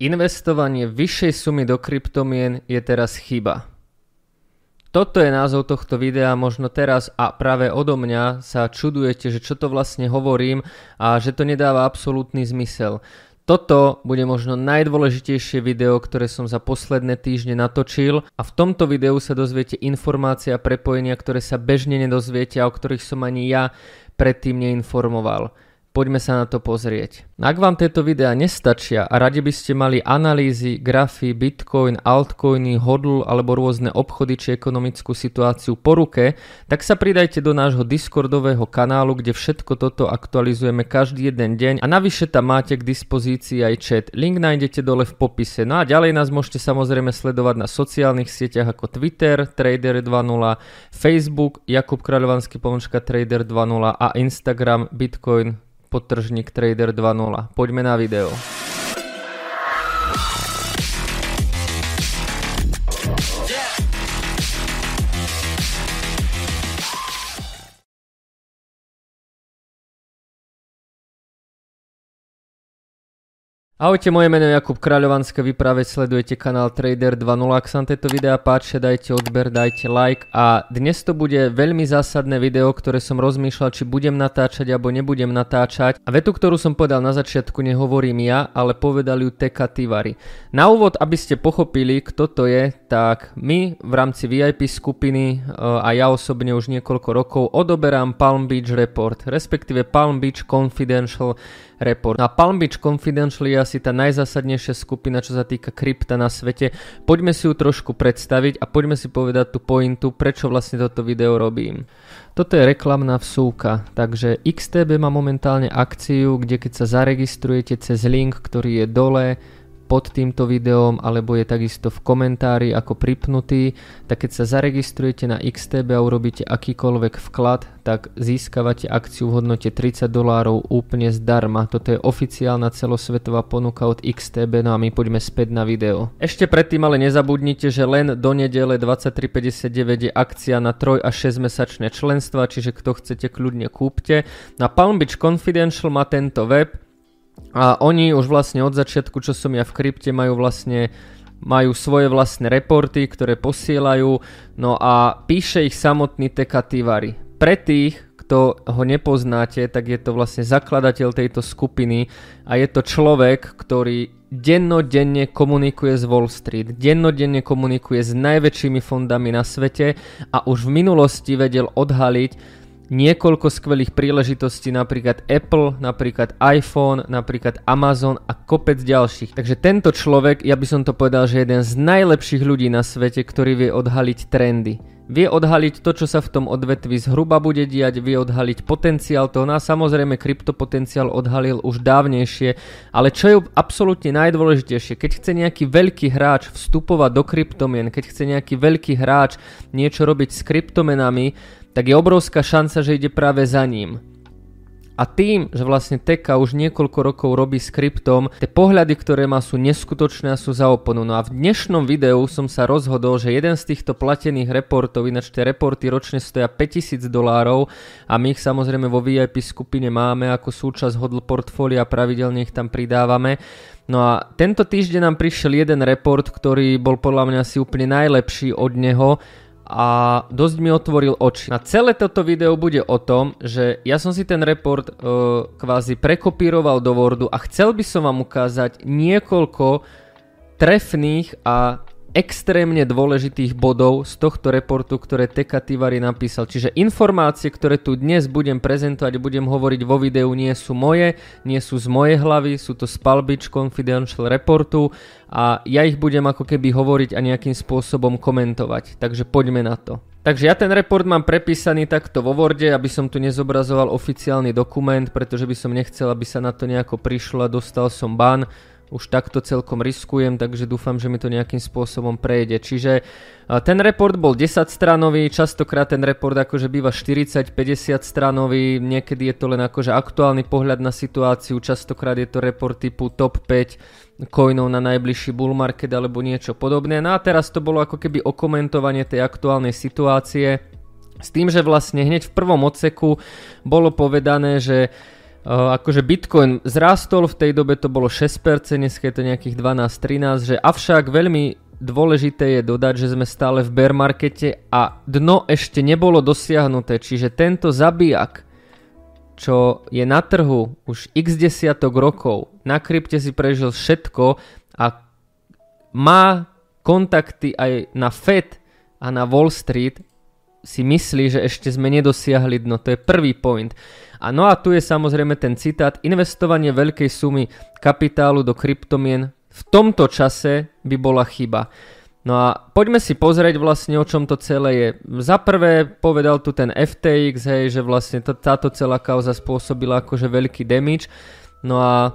Investovanie vyššej sumy do kryptomien je teraz chyba. Toto je názov tohto videa, možno teraz a práve odo mňa sa čudujete, že čo to vlastne hovorím a že to nedáva absolútny zmysel. Toto bude možno najdôležitejšie video, ktoré som za posledné týždne natočil a v tomto videu sa dozviete informácie a prepojenia, ktoré sa bežne nedozviete a o ktorých som ani ja predtým neinformoval. Poďme sa na to pozrieť. Ak vám tieto videá nestačia a radi by ste mali analýzy, grafy, bitcoin, altcoiny, hodl alebo rôzne obchody či ekonomickú situáciu po ruke, tak sa pridajte do nášho Discordového kanálu, kde všetko toto aktualizujeme každý jeden deň a navyše tam máte k dispozícii aj chat. Link nájdete dole v popise. No a ďalej nás môžete samozrejme sledovať na sociálnych sieťach ako Twitter, Trader 2.0, Facebook, Jakub Kráľovanský pomočka Trader 2.0 a Instagram Bitcoin podtržník Trader 2.0. Poďme na video. Ahojte, moje meno je Jakub Kráľovanské, vy práve sledujete kanál Trader 2.0. Ak sa vám tieto videá páčia, dajte odber, dajte like a dnes to bude veľmi zásadné video, ktoré som rozmýšľal, či budem natáčať alebo nebudem natáčať. A vetu, ktorú som povedal na začiatku, nehovorím ja, ale povedali ju Teka Tivary. Na úvod, aby ste pochopili, kto to je, tak my v rámci VIP skupiny e, a ja osobne už niekoľko rokov odoberám Palm Beach Report, respektíve Palm Beach Confidential report. A Palm Beach Confidential je asi tá najzásadnejšia skupina, čo sa týka krypta na svete. Poďme si ju trošku predstaviť a poďme si povedať tú pointu, prečo vlastne toto video robím. Toto je reklamná vsúka, takže XTB má momentálne akciu, kde keď sa zaregistrujete cez link, ktorý je dole, pod týmto videom alebo je takisto v komentári ako pripnutý, tak keď sa zaregistrujete na XTB a urobíte akýkoľvek vklad, tak získavate akciu v hodnote 30 dolárov úplne zdarma. Toto je oficiálna celosvetová ponuka od XTB, no a my poďme späť na video. Ešte predtým ale nezabudnite, že len do nedele 23.59 je akcia na 3 až 6 mesačné členstva, čiže kto chcete kľudne kúpte. Na Palm Beach Confidential má tento web, a oni už vlastne od začiatku, čo som ja v krypte, majú vlastne majú svoje vlastné reporty, ktoré posielajú, no a píše ich samotný Teka Tivary. Pre tých, kto ho nepoznáte, tak je to vlastne zakladateľ tejto skupiny a je to človek, ktorý dennodenne komunikuje z Wall Street, dennodenne komunikuje s najväčšími fondami na svete a už v minulosti vedel odhaliť niekoľko skvelých príležitostí, napríklad Apple, napríklad iPhone, napríklad Amazon a kopec ďalších. Takže tento človek, ja by som to povedal, že jeden z najlepších ľudí na svete, ktorý vie odhaliť trendy. Vie odhaliť to, čo sa v tom odvetvi zhruba bude diať, vie odhaliť potenciál toho. No a samozrejme kryptopotenciál odhalil už dávnejšie, ale čo je absolútne najdôležitejšie, keď chce nejaký veľký hráč vstupovať do kryptomien, keď chce nejaký veľký hráč niečo robiť s kryptomenami, tak je obrovská šanca, že ide práve za ním. A tým, že vlastne Teka už niekoľko rokov robí s kryptom, tie pohľady, ktoré má sú neskutočné a sú za oponu. No a v dnešnom videu som sa rozhodol, že jeden z týchto platených reportov, ináč tie reporty ročne stoja 5000 dolárov a my ich samozrejme vo VIP skupine máme ako súčasť hodl portfólia, pravidelne ich tam pridávame. No a tento týždeň nám prišiel jeden report, ktorý bol podľa mňa asi úplne najlepší od neho a dosť mi otvoril oči. Na celé toto video bude o tom, že ja som si ten report uh, kvázi prekopíroval do Wordu a chcel by som vám ukázať niekoľko trefných a extrémne dôležitých bodov z tohto reportu, ktoré Teka Tivary napísal. Čiže informácie, ktoré tu dnes budem prezentovať, budem hovoriť vo videu, nie sú moje, nie sú z mojej hlavy, sú to z Palbič Confidential reportu a ja ich budem ako keby hovoriť a nejakým spôsobom komentovať. Takže poďme na to. Takže ja ten report mám prepísaný takto vo Worde, aby som tu nezobrazoval oficiálny dokument, pretože by som nechcel, aby sa na to nejako prišlo a dostal som ban už takto celkom riskujem, takže dúfam, že mi to nejakým spôsobom prejde. Čiže ten report bol 10 stranový, častokrát ten report akože býva 40-50 stranový, niekedy je to len akože aktuálny pohľad na situáciu, častokrát je to report typu top 5 coinov na najbližší bull market alebo niečo podobné. No a teraz to bolo ako keby okomentovanie tej aktuálnej situácie s tým, že vlastne hneď v prvom odseku bolo povedané, že Uh, akože Bitcoin zrástol, v tej dobe to bolo 6%, dnes je to nejakých 12-13, že avšak veľmi dôležité je dodať, že sme stále v bear markete a dno ešte nebolo dosiahnuté, čiže tento zabijak, čo je na trhu už x desiatok rokov, na krypte si prežil všetko a má kontakty aj na Fed a na Wall Street, si myslí, že ešte sme nedosiahli dno. To je prvý point. A no a tu je samozrejme ten citát. Investovanie veľkej sumy kapitálu do kryptomien v tomto čase by bola chyba. No a poďme si pozrieť vlastne o čom to celé je. Za prvé povedal tu ten FTX, hej, že vlastne to, táto celá kauza spôsobila akože veľký damage. No a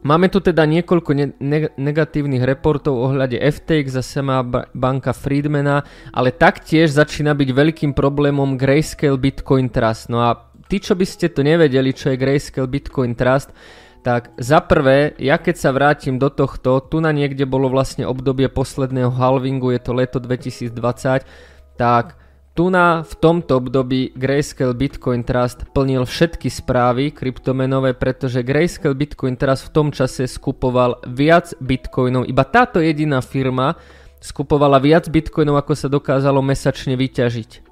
Máme tu teda niekoľko ne- ne- negatívnych reportov ohľade FTX, zase má ba- banka Friedmana, ale taktiež začína byť veľkým problémom Grayscale Bitcoin Trust. No a tí, čo by ste to nevedeli, čo je Grayscale Bitcoin Trust, tak za prvé, ja keď sa vrátim do tohto, tu na niekde bolo vlastne obdobie posledného halvingu, je to leto 2020, tak tu na v tomto období Grayscale Bitcoin Trust plnil všetky správy kryptomenové, pretože Grayscale Bitcoin Trust v tom čase skupoval viac bitcoinov. Iba táto jediná firma skupovala viac bitcoinov, ako sa dokázalo mesačne vyťažiť.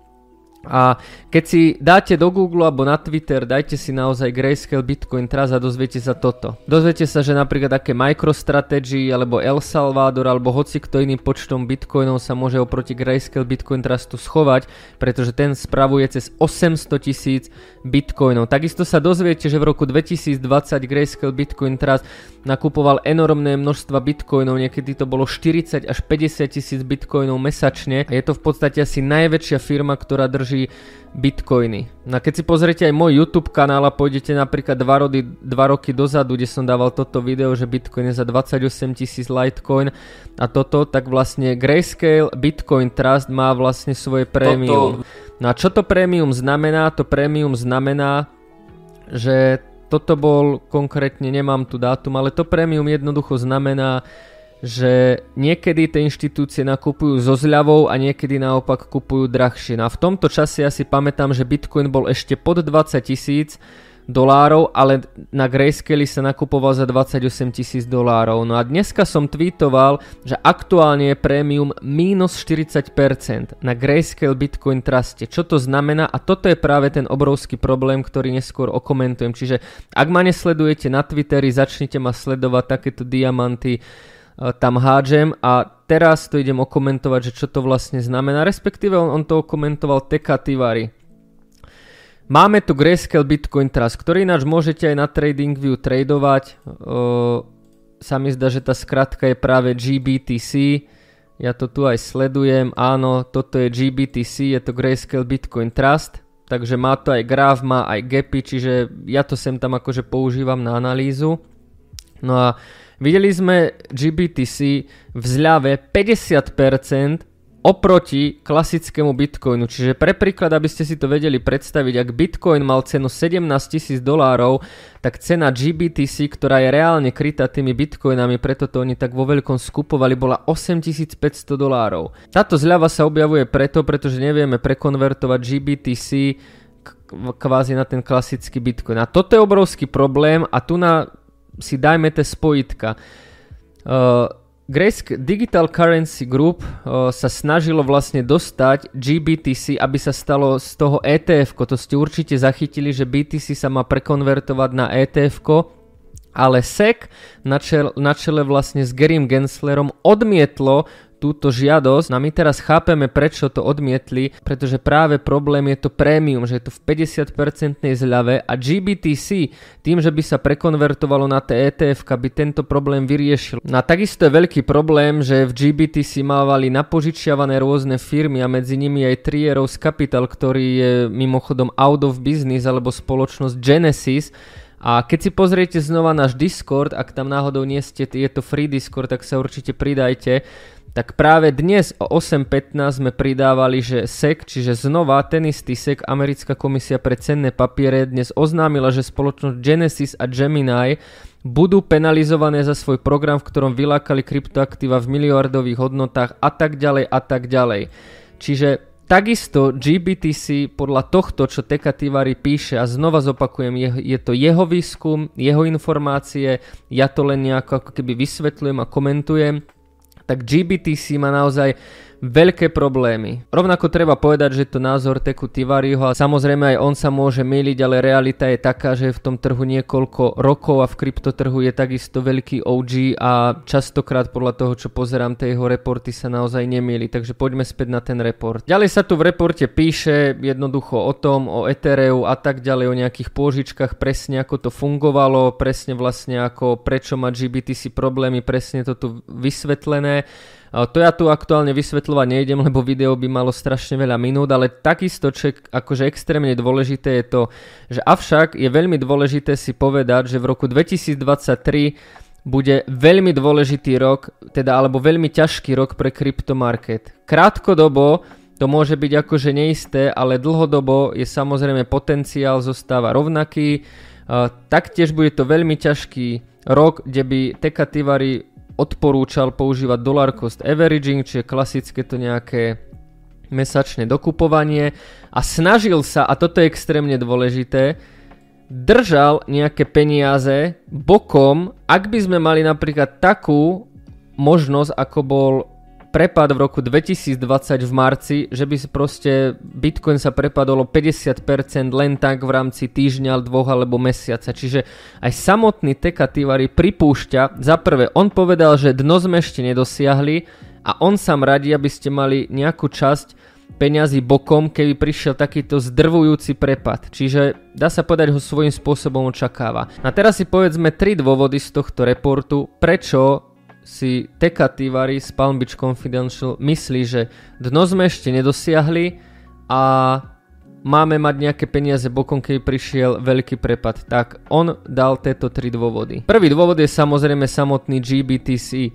A keď si dáte do Google alebo na Twitter, dajte si naozaj Grayscale Bitcoin Trust a dozviete sa toto. Dozviete sa, že napríklad také MicroStrategy alebo El Salvador alebo hoci kto iným počtom bitcoinov sa môže oproti Grayscale Bitcoin Trustu schovať, pretože ten spravuje cez 800 tisíc bitcoinov. Takisto sa dozviete, že v roku 2020 Grayscale Bitcoin Trust nakupoval enormné množstva bitcoinov, niekedy to bolo 40 až 50 tisíc bitcoinov mesačne. Je to v podstate asi najväčšia firma, ktorá drží drží bitcoiny. No a keď si pozriete aj môj YouTube kanál a pôjdete napríklad 2, rody, 2 roky dozadu, kde som dával toto video, že bitcoin je za 28 tisíc Litecoin a toto, tak vlastne Grayscale Bitcoin Trust má vlastne svoje prémium. No a čo to prémium znamená? To prémium znamená, že toto bol konkrétne, nemám tu dátum, ale to prémium jednoducho znamená, že niekedy tie inštitúcie nakupujú so zľavou a niekedy naopak kupujú drahšie. No a v tomto čase ja si pamätám, že Bitcoin bol ešte pod 20 tisíc dolárov, ale na Grayscale sa nakupoval za 28 tisíc dolárov. No a dneska som tweetoval, že aktuálne je prémium minus 40% na Grayscale Bitcoin Truste. Čo to znamená? A toto je práve ten obrovský problém, ktorý neskôr okomentujem. Čiže ak ma nesledujete na Twitteri, začnite ma sledovať takéto diamanty tam hádžem a teraz to idem okomentovať, že čo to vlastne znamená, respektíve on, on to okomentoval Teka. Máme tu Grayscale Bitcoin Trust, ktorý ináč môžete aj na TradingView tradovať. Uh, sa mi zdá, že tá skratka je práve GBTC. Ja to tu aj sledujem. Áno, toto je GBTC, je to Grayscale Bitcoin Trust. Takže má to aj graf, má aj gapy, čiže ja to sem tam akože používam na analýzu. No a Videli sme GBTC v zľave 50% oproti klasickému Bitcoinu. Čiže pre príklad, aby ste si to vedeli predstaviť, ak Bitcoin mal cenu 17 tisíc dolárov, tak cena GBTC, ktorá je reálne krytá tými Bitcoinami, preto to oni tak vo veľkom skupovali, bola 8500 dolárov. Táto zľava sa objavuje preto, pretože nevieme prekonvertovať GBTC kvázi na ten klasický Bitcoin. A toto je obrovský problém a tu na si dajme tie spojitka. Uh, Grace Digital Currency Group uh, sa snažilo vlastne dostať GBTC, aby sa stalo z toho ETF, to ste určite zachytili, že BTC sa má prekonvertovať na ETF, ale SEC na, čel, na čele vlastne s Garym Genslerom odmietlo túto žiadosť. No a my teraz chápeme, prečo to odmietli, pretože práve problém je to prémium, že je to v 50% zľave a GBTC tým, že by sa prekonvertovalo na ETF, by tento problém vyriešil. No a takisto je veľký problém, že v GBTC mávali napožičiavané rôzne firmy a medzi nimi aj Trieros Capital, ktorý je mimochodom out of business alebo spoločnosť Genesis, a keď si pozriete znova náš Discord, ak tam náhodou nie ste, je to free Discord, tak sa určite pridajte tak práve dnes o 8.15 sme pridávali, že SEC, čiže znova ten istý SEC, Americká komisia pre cenné papiere, dnes oznámila, že spoločnosť Genesis a Gemini budú penalizované za svoj program, v ktorom vylákali kryptoaktíva v miliardových hodnotách a tak ďalej a tak ďalej. Čiže takisto GBTC podľa tohto, čo Teka Tivari píše, a znova zopakujem, je, je to jeho výskum, jeho informácie, ja to len nejako ako keby vysvetľujem a komentujem, tak GBTC má naozaj veľké problémy. Rovnako treba povedať, že to názor Teku Tivariho a samozrejme aj on sa môže myliť, ale realita je taká, že v tom trhu niekoľko rokov a v kryptotrhu je takisto veľký OG a častokrát podľa toho, čo pozerám, tie jeho reporty sa naozaj nemýli. Takže poďme späť na ten report. Ďalej sa tu v reporte píše jednoducho o tom, o Ethereu a tak ďalej, o nejakých pôžičkách, presne ako to fungovalo, presne vlastne ako prečo má GBTC problémy, presne to tu vysvetlené. To ja tu aktuálne vysvetľovať nejdem, lebo video by malo strašne veľa minút, ale takisto, čo akože extrémne dôležité je to, že avšak je veľmi dôležité si povedať, že v roku 2023 bude veľmi dôležitý rok, teda alebo veľmi ťažký rok pre kryptomarket. Krátkodobo to môže byť akože neisté, ale dlhodobo je samozrejme potenciál zostáva rovnaký. taktiež bude to veľmi ťažký rok, kde by Teka Tivary odporúčal používať dollar cost averaging, čiže klasické to nejaké mesačné dokupovanie. A snažil sa, a toto je extrémne dôležité, držal nejaké peniaze bokom, ak by sme mali napríklad takú možnosť, ako bol prepad v roku 2020 v marci, že by proste Bitcoin sa prepadolo 50% len tak v rámci týždňa, dvoch alebo mesiaca. Čiže aj samotný Teka Tivari pripúšťa, za prvé, on povedal, že dno sme ešte nedosiahli a on sám radí, aby ste mali nejakú časť peňazí bokom, keby prišiel takýto zdrvujúci prepad. Čiže dá sa povedať, ho svojím spôsobom očakáva. A teraz si povedzme tri dôvody z tohto reportu, prečo si Teka Tivary z Palm Beach Confidential myslí, že dno sme ešte nedosiahli a máme mať nejaké peniaze bokom, keď prišiel veľký prepad. Tak on dal tieto tri dôvody. Prvý dôvod je samozrejme samotný GBTC,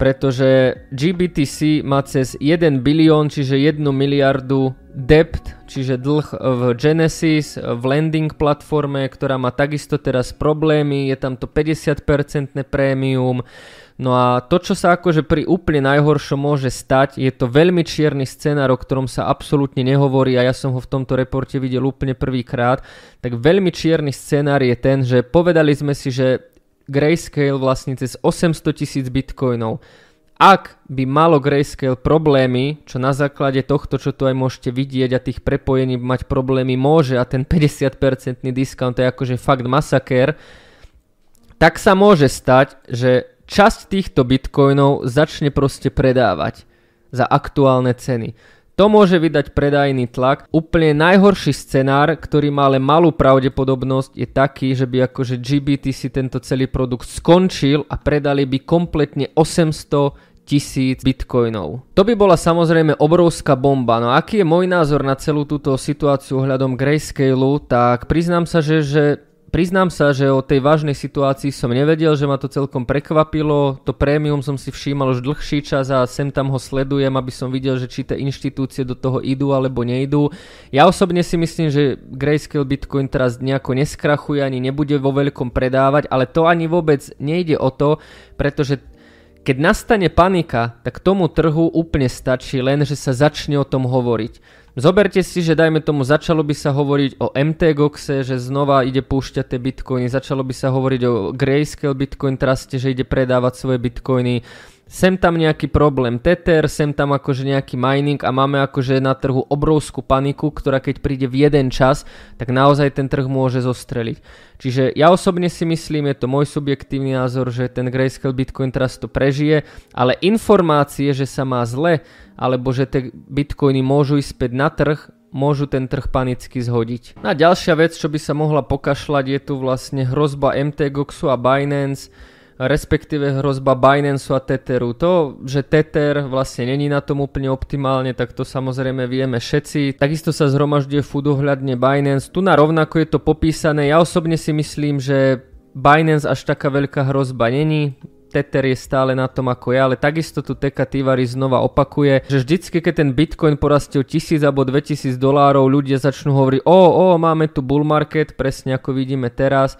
pretože GBTC má cez 1 bilión, čiže 1 miliardu debt, čiže dlh v Genesis, v lending platforme, ktorá má takisto teraz problémy, je tam to 50% prémium, No a to, čo sa akože pri úplne najhoršom môže stať, je to veľmi čierny scenár, o ktorom sa absolútne nehovorí a ja som ho v tomto reporte videl úplne prvýkrát, tak veľmi čierny scenár je ten, že povedali sme si, že Grayscale vlastní cez 800 tisíc bitcoinov. Ak by malo Grayscale problémy, čo na základe tohto, čo tu aj môžete vidieť a tých prepojení mať problémy môže a ten 50% discount je akože fakt masaker, tak sa môže stať, že časť týchto bitcoinov začne proste predávať za aktuálne ceny. To môže vydať predajný tlak. Úplne najhorší scenár, ktorý má ale malú pravdepodobnosť, je taký, že by akože GBT si tento celý produkt skončil a predali by kompletne 800 tisíc bitcoinov. To by bola samozrejme obrovská bomba. No aký je môj názor na celú túto situáciu ohľadom Grayscale, tak priznám sa, že, že Priznám sa, že o tej vážnej situácii som nevedel, že ma to celkom prekvapilo. To prémium som si všímal už dlhší čas a sem tam ho sledujem, aby som videl, že či tie inštitúcie do toho idú alebo nejdú. Ja osobne si myslím, že Grayscale Bitcoin teraz nejako neskrachuje ani nebude vo veľkom predávať, ale to ani vôbec nejde o to, pretože keď nastane panika, tak tomu trhu úplne stačí len, že sa začne o tom hovoriť. Zoberte si, že dajme tomu začalo by sa hovoriť o MTGOXe, že znova ide púšťať tie bitcoiny, začalo by sa hovoriť o Grayscale Bitcoin Truste, že ide predávať svoje bitcoiny, sem tam nejaký problém Tether, sem tam akože nejaký mining a máme akože na trhu obrovskú paniku, ktorá keď príde v jeden čas, tak naozaj ten trh môže zostreliť. Čiže ja osobne si myslím, je to môj subjektívny názor, že ten Grayscale Bitcoin Trust to prežije, ale informácie, že sa má zle, alebo že tie bitcoiny môžu ísť späť na trh, môžu ten trh panicky zhodiť. A ďalšia vec, čo by sa mohla pokašľať, je tu vlastne hrozba MTGOXu a Binance, respektíve hrozba Binance a Tetheru. To, že Tether vlastne není na tom úplne optimálne, tak to samozrejme vieme všetci. Takisto sa zhromažďuje food ohľadne Binance. Tu na rovnako je to popísané. Ja osobne si myslím, že Binance až taká veľká hrozba není. Tether je stále na tom ako ja, ale takisto tu Teka Tivary znova opakuje, že vždycky keď ten Bitcoin porastie o 1000 alebo 2000 dolárov, ľudia začnú hovoriť, o, o, máme tu bull market, presne ako vidíme teraz,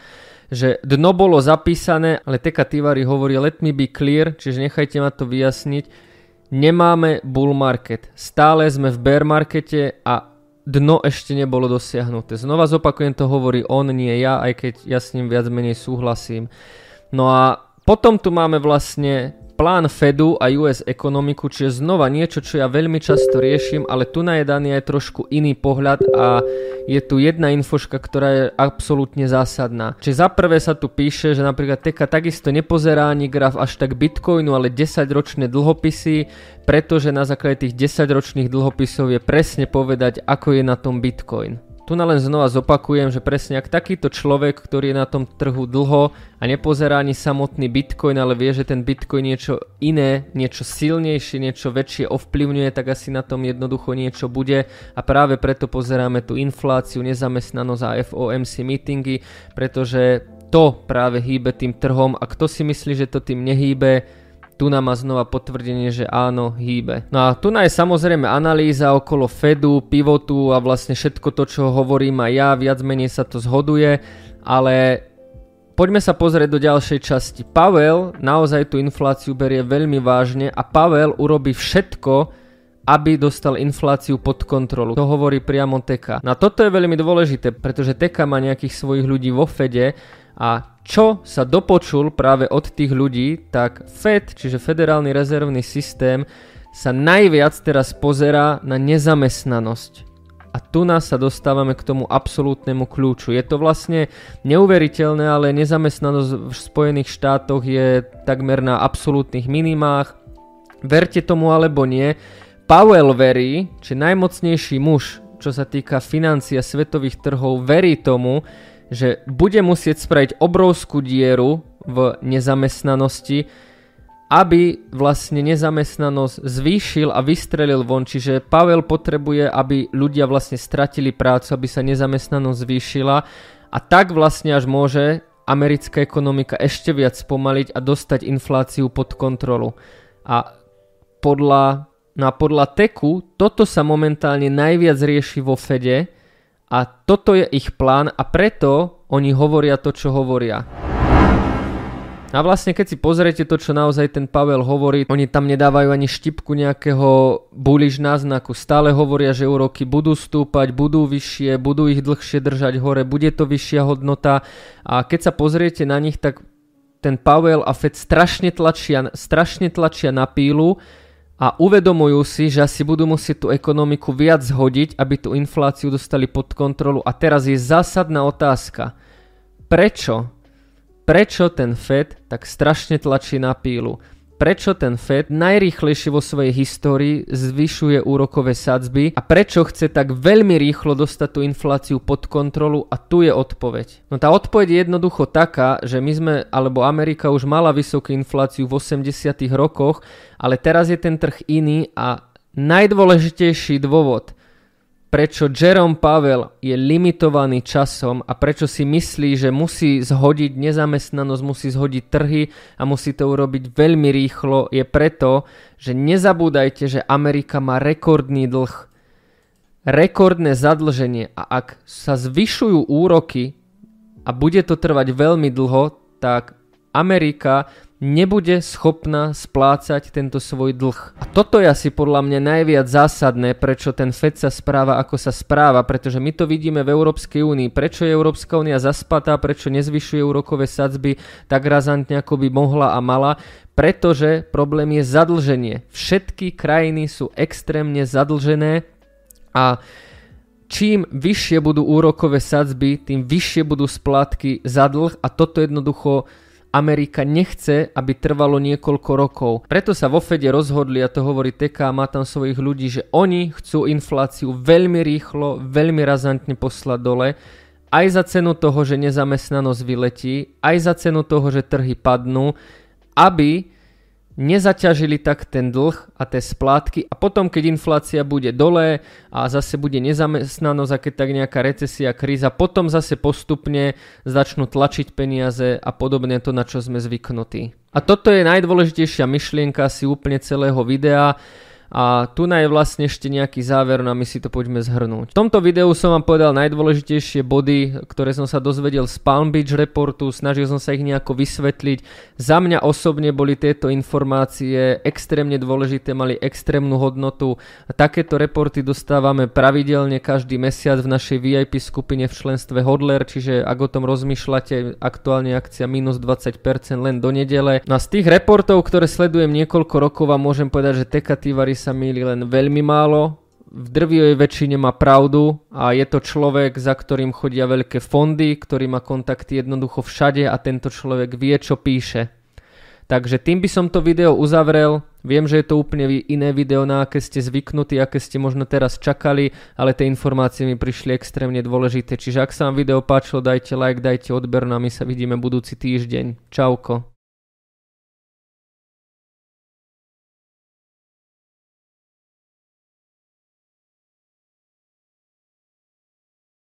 že dno bolo zapísané, ale Teka Tivary hovorí let me be clear, čiže nechajte ma to vyjasniť. nemáme bull market. Stále sme v bear markete a dno ešte nebolo dosiahnuté. Znova zopakujem, to hovorí on, nie ja, aj keď ja s ním viac menej súhlasím. No a potom tu máme vlastne plán Fedu a US ekonomiku, čiže znova niečo, čo ja veľmi často riešim, ale tu na je daný aj trošku iný pohľad a je tu jedna infoška, ktorá je absolútne zásadná. Čiže za prvé sa tu píše, že napríklad Teka takisto nepozerá ani graf až tak Bitcoinu, ale 10-ročné dlhopisy, pretože na základe tých 10-ročných dlhopisov je presne povedať, ako je na tom Bitcoin. Tu na len znova zopakujem, že presne ak takýto človek, ktorý je na tom trhu dlho a nepozerá ani samotný Bitcoin, ale vie, že ten Bitcoin niečo iné, niečo silnejšie, niečo väčšie ovplyvňuje, tak asi na tom jednoducho niečo bude. A práve preto pozeráme tú infláciu, nezamestnanosť a FOMC meetingy, pretože to práve hýbe tým trhom. A kto si myslí, že to tým nehýbe, tu nám má znova potvrdenie, že áno, hýbe. No a tu je samozrejme analýza okolo Fedu, pivotu a vlastne všetko to, čo hovorím aj ja, viac menej sa to zhoduje, ale poďme sa pozrieť do ďalšej časti. Pavel naozaj tú infláciu berie veľmi vážne a Pavel urobí všetko, aby dostal infláciu pod kontrolu. To hovorí priamo Teka. No a toto je veľmi dôležité, pretože Teka má nejakých svojich ľudí vo Fede a čo sa dopočul práve od tých ľudí, tak Fed, čiže Federálny rezervný systém, sa najviac teraz pozerá na nezamestnanosť. A tu nás sa dostávame k tomu absolútnemu kľúču. Je to vlastne neuveriteľné, ale nezamestnanosť v Spojených štátoch je takmer na absolútnych minimách. Verte tomu alebo nie, Powell verí, či najmocnejší muž, čo sa týka financia svetových trhov, verí tomu, že bude musieť spraviť obrovskú dieru v nezamestnanosti, aby vlastne nezamestnanosť zvýšil a vystrelil von. Čiže Pavel potrebuje, aby ľudia vlastne stratili prácu, aby sa nezamestnanosť zvýšila a tak vlastne až môže americká ekonomika ešte viac spomaliť a dostať infláciu pod kontrolu. A podľa, no a podľa Teku toto sa momentálne najviac rieši vo Fede, a toto je ich plán a preto oni hovoria to, čo hovoria. A vlastne keď si pozriete to, čo naozaj ten Pavel hovorí, oni tam nedávajú ani štipku nejakého bullish náznaku. Stále hovoria, že úroky budú stúpať, budú vyššie, budú ich dlhšie držať hore, bude to vyššia hodnota. A keď sa pozriete na nich, tak ten Pavel a Fed strašne tlačia, strašne tlačia na pílu a uvedomujú si, že asi budú musieť tú ekonomiku viac zhodiť, aby tú infláciu dostali pod kontrolu. A teraz je zásadná otázka. Prečo? Prečo ten Fed tak strašne tlačí na pílu? Prečo ten Fed najrýchlejšie vo svojej histórii zvyšuje úrokové sadzby a prečo chce tak veľmi rýchlo dostať tú infláciu pod kontrolu a tu je odpoveď. No tá odpoveď je jednoducho taká, že my sme, alebo Amerika už mala vysokú infláciu v 80 rokoch, ale teraz je ten trh iný a najdôležitejší dôvod – prečo Jerome Pavel je limitovaný časom a prečo si myslí, že musí zhodiť nezamestnanosť, musí zhodiť trhy a musí to urobiť veľmi rýchlo, je preto, že nezabúdajte, že Amerika má rekordný dlh. Rekordné zadlženie a ak sa zvyšujú úroky a bude to trvať veľmi dlho, tak Amerika nebude schopná splácať tento svoj dlh. A toto je asi podľa mňa najviac zásadné, prečo ten Fed sa správa ako sa správa, pretože my to vidíme v Európskej únii. Prečo je Európska únia zaspatá, prečo nezvyšuje úrokové sadzby tak razantne, ako by mohla a mala, pretože problém je zadlženie. Všetky krajiny sú extrémne zadlžené a čím vyššie budú úrokové sadzby, tým vyššie budú splátky za dlh a toto jednoducho Amerika nechce, aby trvalo niekoľko rokov. Preto sa vo Fede rozhodli, a to hovorí TK, má tam svojich ľudí, že oni chcú infláciu veľmi rýchlo, veľmi razantne poslať dole, aj za cenu toho, že nezamestnanosť vyletí, aj za cenu toho, že trhy padnú, aby nezaťažili tak ten dlh a tie splátky a potom, keď inflácia bude dole a zase bude nezamestnanosť a keď tak nejaká recesia, kríza, potom zase postupne začnú tlačiť peniaze a podobne to, na čo sme zvyknutí. A toto je najdôležitejšia myšlienka si úplne celého videa A tu je vlastne ešte nejaký záver, no a my si to poďme zhrnúť. V tomto videu som vám povedal najdôležitejšie body, ktoré som sa dozvedel z Palm Beach reportu, snažil som sa ich nejako vysvetliť. Za mňa osobne boli tieto informácie extrémne dôležité, mali extrémnu hodnotu. Takéto reporty dostávame pravidelne každý mesiac v našej VIP skupine v členstve Hodler, čiže ak o tom rozmýšľate, aktuálne akcia minus 20% len do nedele. No a z tých reportov, ktoré sledujem niekoľko rokov, vám môžem povedať, že Tekativari sa míli len veľmi málo. V drvivej väčšine má pravdu a je to človek, za ktorým chodia veľké fondy, ktorý má kontakty jednoducho všade a tento človek vie, čo píše. Takže tým by som to video uzavrel. Viem, že je to úplne iné video, na aké ste zvyknutí, aké ste možno teraz čakali, ale tie informácie mi prišli extrémne dôležité. Čiže ak sa vám video páčilo, dajte like, dajte odber, no a my sa vidíme budúci týždeň. Čauko.